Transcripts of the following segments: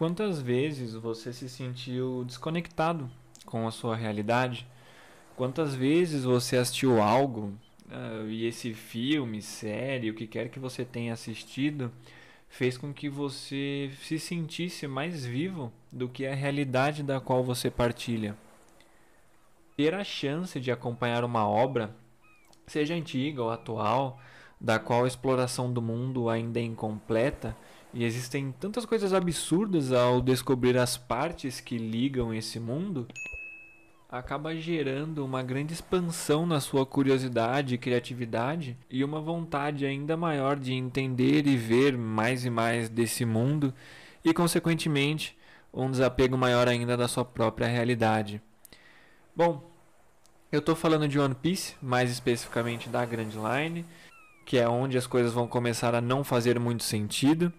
Quantas vezes você se sentiu desconectado com a sua realidade? Quantas vezes você assistiu algo uh, e esse filme, série, o que quer que você tenha assistido, fez com que você se sentisse mais vivo do que a realidade da qual você partilha? Ter a chance de acompanhar uma obra, seja antiga ou atual, da qual a exploração do mundo ainda é incompleta, e existem tantas coisas absurdas ao descobrir as partes que ligam esse mundo, acaba gerando uma grande expansão na sua curiosidade e criatividade e uma vontade ainda maior de entender e ver mais e mais desse mundo e, consequentemente, um desapego maior ainda da sua própria realidade. Bom, eu estou falando de One Piece, mais especificamente da Grand Line que é onde as coisas vão começar a não fazer muito sentido.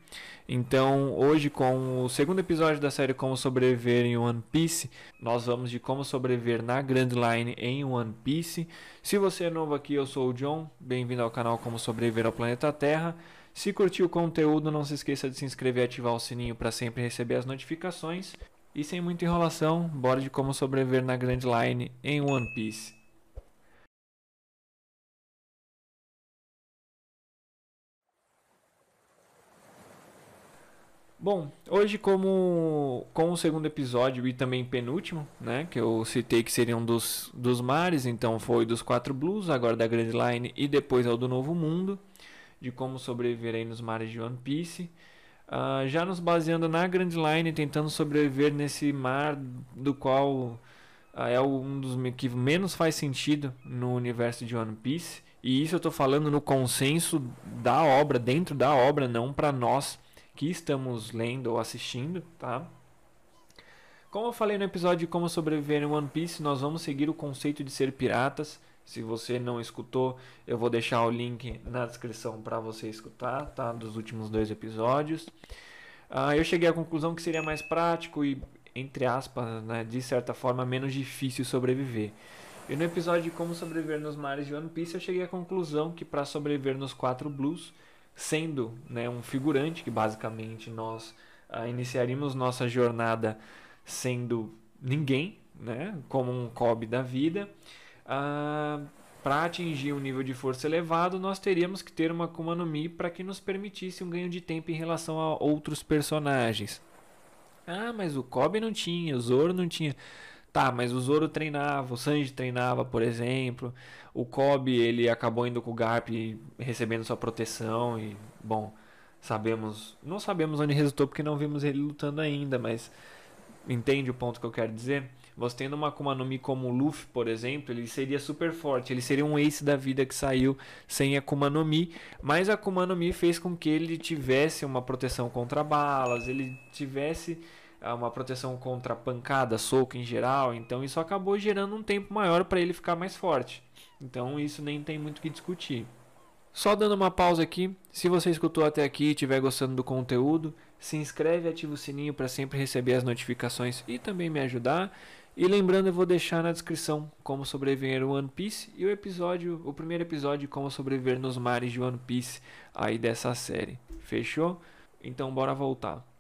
Então, hoje, com o segundo episódio da série Como Sobreviver em One Piece, nós vamos de como sobreviver na Grand Line em One Piece. Se você é novo aqui, eu sou o John, bem-vindo ao canal Como Sobreviver ao Planeta Terra. Se curtiu o conteúdo, não se esqueça de se inscrever e ativar o sininho para sempre receber as notificações. E sem muita enrolação, bora de como sobreviver na Grand Line em One Piece. Bom, hoje como com o segundo episódio e também penúltimo, né, que eu citei que seriam dos, dos mares, então foi dos quatro blues, agora da Grand Line e depois ao do Novo Mundo, de como sobreviver aí nos mares de One Piece. Uh, já nos baseando na Grand Line, tentando sobreviver nesse mar do qual uh, é um dos que menos faz sentido no universo de One Piece. E isso eu estou falando no consenso da obra, dentro da obra, não para nós que estamos lendo ou assistindo, tá? Como eu falei no episódio de como sobreviver em One Piece, nós vamos seguir o conceito de ser piratas. Se você não escutou, eu vou deixar o link na descrição para você escutar, tá? Dos últimos dois episódios. Uh, eu cheguei à conclusão que seria mais prático e, entre aspas, né, de certa forma, menos difícil sobreviver. E no episódio de como sobreviver nos mares de One Piece, eu cheguei à conclusão que para sobreviver nos quatro blues, sendo né, um figurante, que basicamente nós uh, iniciaríamos nossa jornada sendo ninguém, né, como um Kobe da vida. Ah, para atingir um nível de força elevado, nós teríamos que ter uma Akuma no Mi para que nos permitisse um ganho de tempo em relação a outros personagens. Ah, mas o Kobe não tinha, o Zoro não tinha. Tá, mas o Zoro treinava, o Sanji treinava, por exemplo. O Kobe, ele acabou indo com o Garp recebendo sua proteção e, bom, sabemos, não sabemos onde resultou porque não vimos ele lutando ainda, mas entende o ponto que eu quero dizer? Você tendo uma Akuma no Mi como o Luffy, por exemplo, ele seria super forte, ele seria um ace da vida que saiu sem Akuma no Mi, mas a Akuma no Mi fez com que ele tivesse uma proteção contra balas, ele tivesse uma proteção contra pancada, soco em geral, então isso acabou gerando um tempo maior para ele ficar mais forte. Então isso nem tem muito o que discutir. Só dando uma pausa aqui, se você escutou até aqui e estiver gostando do conteúdo, se inscreve e ativa o sininho para sempre receber as notificações e também me ajudar. E lembrando, eu vou deixar na descrição como sobreviver One Piece e o episódio, o primeiro episódio como sobreviver nos mares de One Piece aí dessa série. Fechou? Então bora voltar.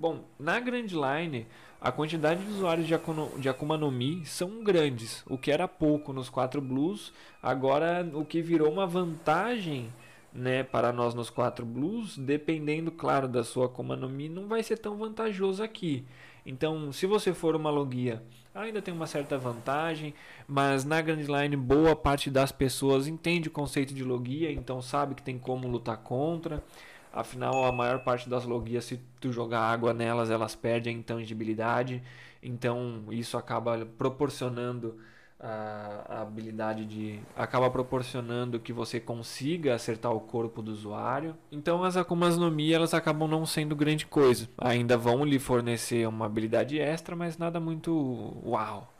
Bom, na Grand Line, a quantidade de usuários de, de Akuma no Mi são grandes. O que era pouco nos 4 Blues, agora o que virou uma vantagem né, para nós nos 4 Blues, dependendo, claro, da sua Akuma no Mi, não vai ser tão vantajoso aqui. Então, se você for uma logia, ainda tem uma certa vantagem, mas na Grand Line boa parte das pessoas entende o conceito de logia, então sabe que tem como lutar contra. Afinal, a maior parte das logias, se tu jogar água nelas, elas perdem a intangibilidade. Então, isso acaba proporcionando a, habilidade de. acaba proporcionando que você consiga acertar o corpo do usuário. Então, as Akumas no Mi elas acabam não sendo grande coisa. Ainda vão lhe fornecer uma habilidade extra, mas nada muito uau.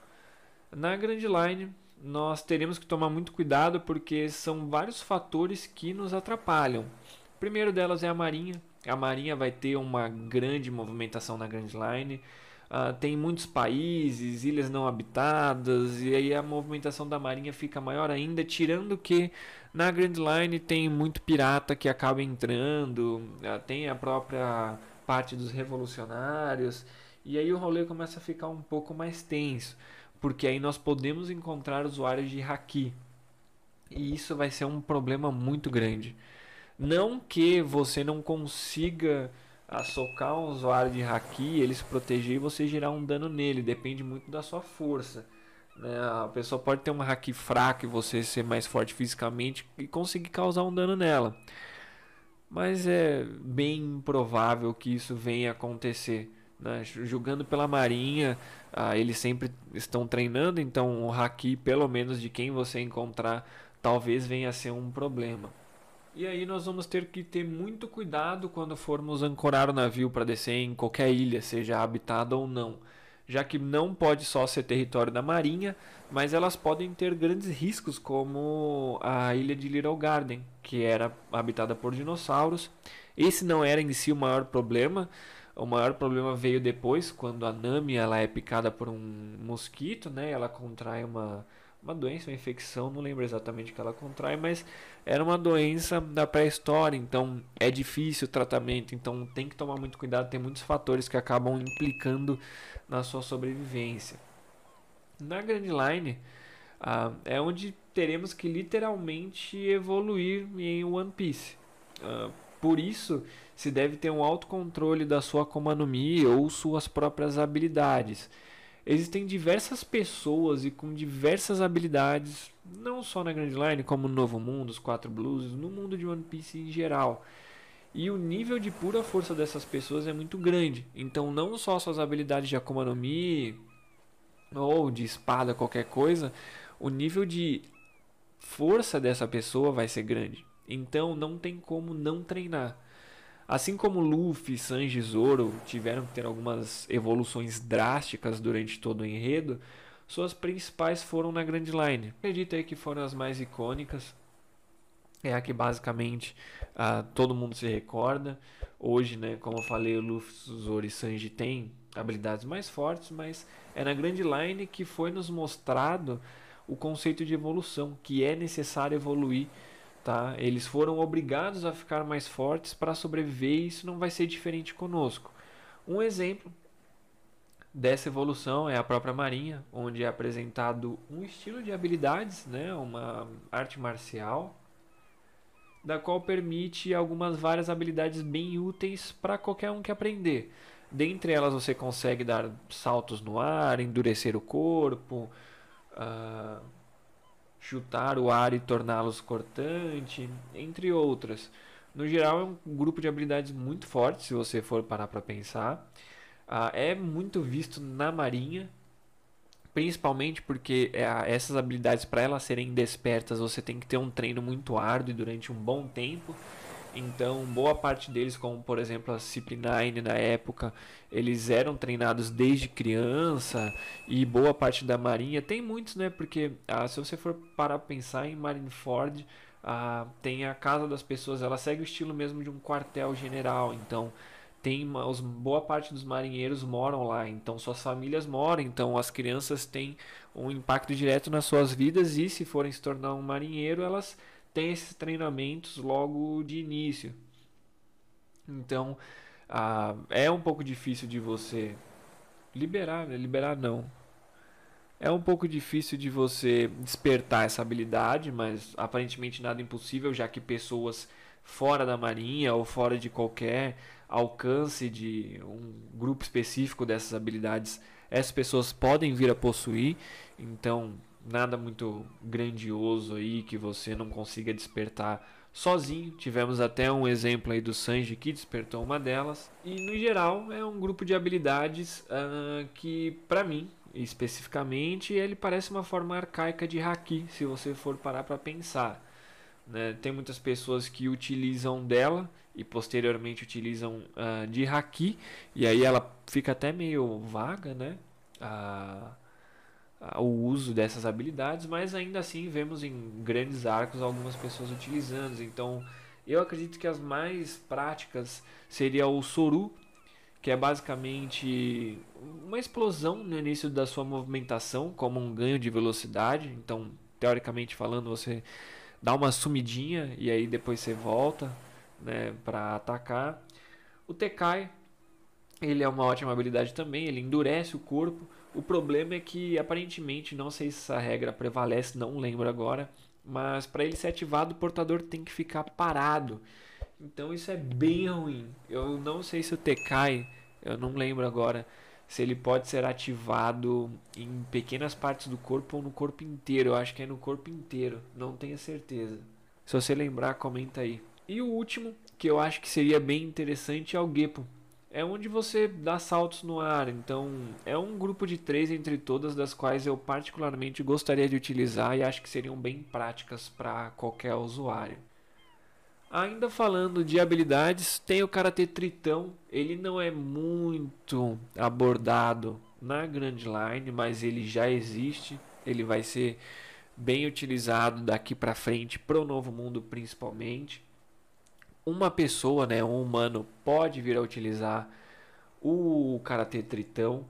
Na Grand Line, nós teremos que tomar muito cuidado porque são vários fatores que nos atrapalham primeiro delas é a Marinha. A Marinha vai ter uma grande movimentação na Grand Line. Uh, tem muitos países, ilhas não habitadas, e aí a movimentação da marinha fica maior ainda, tirando que na Grand Line tem muito pirata que acaba entrando, uh, tem a própria parte dos revolucionários. E aí o rolê começa a ficar um pouco mais tenso, porque aí nós podemos encontrar usuários de haki. E isso vai ser um problema muito grande. Não que você não consiga socar um usuário de haki, ele se proteger e você gerar um dano nele, depende muito da sua força. Né? A pessoa pode ter uma haki fraca e você ser mais forte fisicamente e conseguir causar um dano nela. Mas é bem improvável que isso venha acontecer. Né? Jogando pela Marinha, ah, eles sempre estão treinando, então o haki, pelo menos de quem você encontrar, talvez venha a ser um problema. E aí nós vamos ter que ter muito cuidado quando formos ancorar o navio para descer em qualquer ilha, seja habitada ou não, já que não pode só ser território da marinha, mas elas podem ter grandes riscos, como a ilha de Little Garden, que era habitada por dinossauros. Esse não era em si o maior problema, o maior problema veio depois, quando a Nami ela é picada por um mosquito, né? Ela contrai uma, uma doença, uma infecção, não lembro exatamente que ela contrai, mas era uma doença da pré-história, então é difícil o tratamento, então tem que tomar muito cuidado, tem muitos fatores que acabam implicando na sua sobrevivência. Na Grand Line ah, é onde teremos que literalmente evoluir em One Piece. Ah, por isso, se deve ter um autocontrole da sua Akuma no Mi ou suas próprias habilidades. Existem diversas pessoas e com diversas habilidades, não só na Grand Line, como no Novo Mundo, os Quatro Blues, no mundo de One Piece em geral. E o nível de pura força dessas pessoas é muito grande. Então, não só suas habilidades de Akuma no Mi ou de espada, qualquer coisa, o nível de força dessa pessoa vai ser grande. Então não tem como não treinar. Assim como Luffy, Sanji e Zoro tiveram que ter algumas evoluções drásticas durante todo o enredo, suas principais foram na Grand Line. Acredito aí que foram as mais icônicas. É a que basicamente uh, todo mundo se recorda. Hoje, né, como eu falei, o Luffy, Zoro e Sanji têm habilidades mais fortes, mas é na Grand Line que foi nos mostrado o conceito de evolução, que é necessário evoluir Tá? Eles foram obrigados a ficar mais fortes para sobreviver e isso não vai ser diferente conosco. Um exemplo dessa evolução é a própria Marinha, onde é apresentado um estilo de habilidades, né? uma arte marcial, da qual permite algumas várias habilidades bem úteis para qualquer um que aprender. Dentre elas você consegue dar saltos no ar, endurecer o corpo, uh, chutar o ar e torná-los cortante, entre outras. No geral, é um grupo de habilidades muito forte, se você for parar para pensar. Ah, é muito visto na Marinha, principalmente porque é, essas habilidades, para elas serem despertas, você tem que ter um treino muito árduo e durante um bom tempo. Então, boa parte deles, como por exemplo a CP9 na época, eles eram treinados desde criança e boa parte da marinha, tem muitos, né? Porque ah, se você for parar para pensar em Marineford, ah, tem a casa das pessoas, ela segue o estilo mesmo de um quartel general, então tem uma, os, boa parte dos marinheiros moram lá, então suas famílias moram, então as crianças têm um impacto direto nas suas vidas e se forem se tornar um marinheiro, elas tem esses treinamentos logo de início. Então, ah, é um pouco difícil de você liberar, né? liberar não. É um pouco difícil de você despertar essa habilidade, mas aparentemente nada impossível, já que pessoas fora da marinha ou fora de qualquer alcance de um grupo específico dessas habilidades, essas pessoas podem vir a possuir. Então, nada muito grandioso aí que você não consiga despertar sozinho. Tivemos até um exemplo aí do Sanji que despertou uma delas. E no geral é um grupo de habilidades uh, que, para mim, especificamente, ele parece uma forma arcaica de haki, se você for parar para pensar. Né? Tem muitas pessoas que utilizam dela e posteriormente utilizam uh, de haki, e aí ela fica até meio vaga, né? Uh, o uso dessas habilidades, mas ainda assim vemos em grandes arcos algumas pessoas utilizando. Então, eu acredito que as mais práticas seria o Soru, que é basicamente uma explosão no início da sua movimentação, como um ganho de velocidade. Então, teoricamente falando, você dá uma sumidinha e aí depois você volta né, para atacar. O Tekai Ele é uma ótima habilidade também, ele endurece o corpo. O problema é que aparentemente, não sei se essa regra prevalece, não lembro agora, mas para ele ser ativado, o portador tem que ficar parado. Então isso é bem ruim. Eu não sei se o Tekai, eu não lembro agora, se ele pode ser ativado em pequenas partes do corpo ou no corpo inteiro. Eu acho que é no corpo inteiro, não tenho certeza. Se você lembrar, comenta aí. E o último, que eu acho que seria bem interessante, é o Gepo é onde você dá saltos no ar. Então, é um grupo de três entre todas, das quais eu particularmente gostaria de utilizar e acho que seriam bem práticas para qualquer usuário. Ainda falando de habilidades, tem o Karate Tritão. Ele não é muito abordado na Grand Line, mas ele já existe. Ele vai ser bem utilizado daqui para frente para o novo mundo principalmente uma pessoa, né, um humano, pode vir a utilizar o karatê tritão,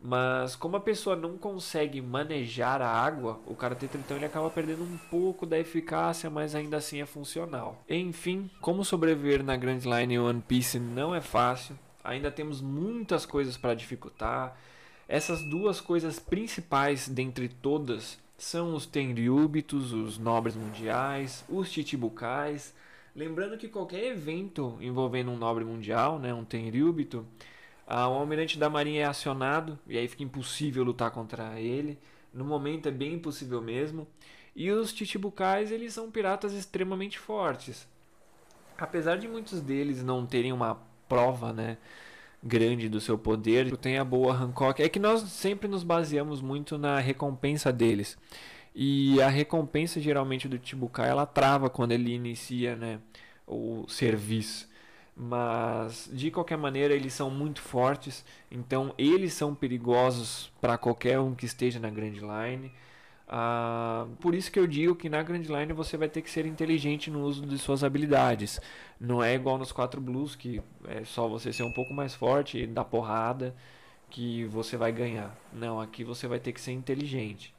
mas como a pessoa não consegue manejar a água, o karatê tritão ele acaba perdendo um pouco da eficácia, mas ainda assim é funcional. Enfim, como sobreviver na Grand Line One Piece não é fácil, ainda temos muitas coisas para dificultar. Essas duas coisas principais dentre todas são os Tenryubitos, os nobres mundiais, os Chichibukais, Lembrando que qualquer evento envolvendo um nobre mundial, né, um Tenryubito, ah, o almirante da marinha é acionado e aí fica impossível lutar contra ele. No momento é bem impossível mesmo. E os Chichibukais, eles são piratas extremamente fortes. Apesar de muitos deles não terem uma prova, né, grande do seu poder, tem a boa Hancock. É que nós sempre nos baseamos muito na recompensa deles. E a recompensa geralmente do Chibukai ela trava quando ele inicia né, o serviço. Mas de qualquer maneira eles são muito fortes, então eles são perigosos para qualquer um que esteja na Grand Line. Ah, por isso que eu digo que na Grand Line você vai ter que ser inteligente no uso de suas habilidades. Não é igual nos 4 Blues, que é só você ser um pouco mais forte e dar porrada que você vai ganhar. Não, aqui você vai ter que ser inteligente.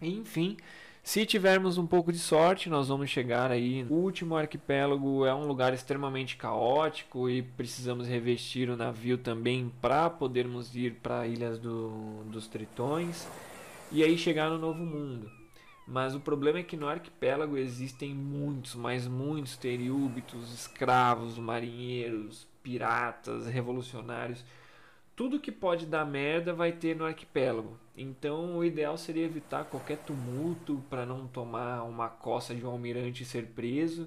Enfim, se tivermos um pouco de sorte, nós vamos chegar aí. O último arquipélago é um lugar extremamente caótico e precisamos revestir o navio também para podermos ir para ilhas do, dos Tritões e aí chegar no Novo Mundo. Mas o problema é que no arquipélago existem muitos, mas muitos teriúbitos, escravos, marinheiros, piratas, revolucionários tudo que pode dar merda vai ter no arquipélago. Então o ideal seria evitar qualquer tumulto para não tomar uma coça de um almirante e ser preso.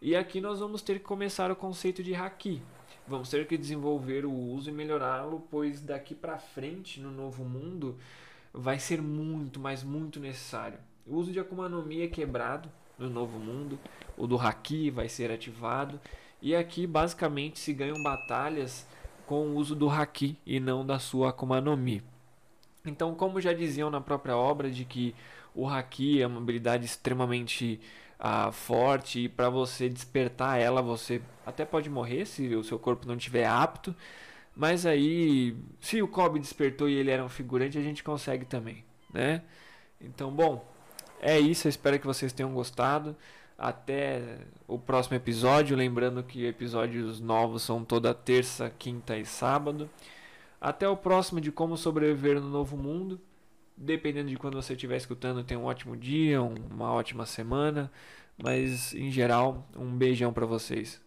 E aqui nós vamos ter que começar o conceito de haki. Vamos ter que desenvolver o uso e melhorá-lo, pois daqui para frente no novo mundo vai ser muito, mas muito necessário. O uso de Akuma no Mi é quebrado no novo mundo, o do haki vai ser ativado e aqui basicamente se ganham batalhas com o uso do haki e não da sua Akuma no Mi. Então, como já diziam na própria obra, de que o haki é uma habilidade extremamente uh, forte e para você despertar ela, você até pode morrer se o seu corpo não estiver apto. Mas aí, se o Kobe despertou e ele era um figurante, a gente consegue também, né? Então, bom, é isso. Eu espero que vocês tenham gostado até o próximo episódio. Lembrando que episódios novos são toda terça, quinta e sábado. Até o próximo de como sobreviver no novo mundo. Dependendo de quando você estiver escutando, tenha um ótimo dia, uma ótima semana. Mas em geral, um beijão para vocês.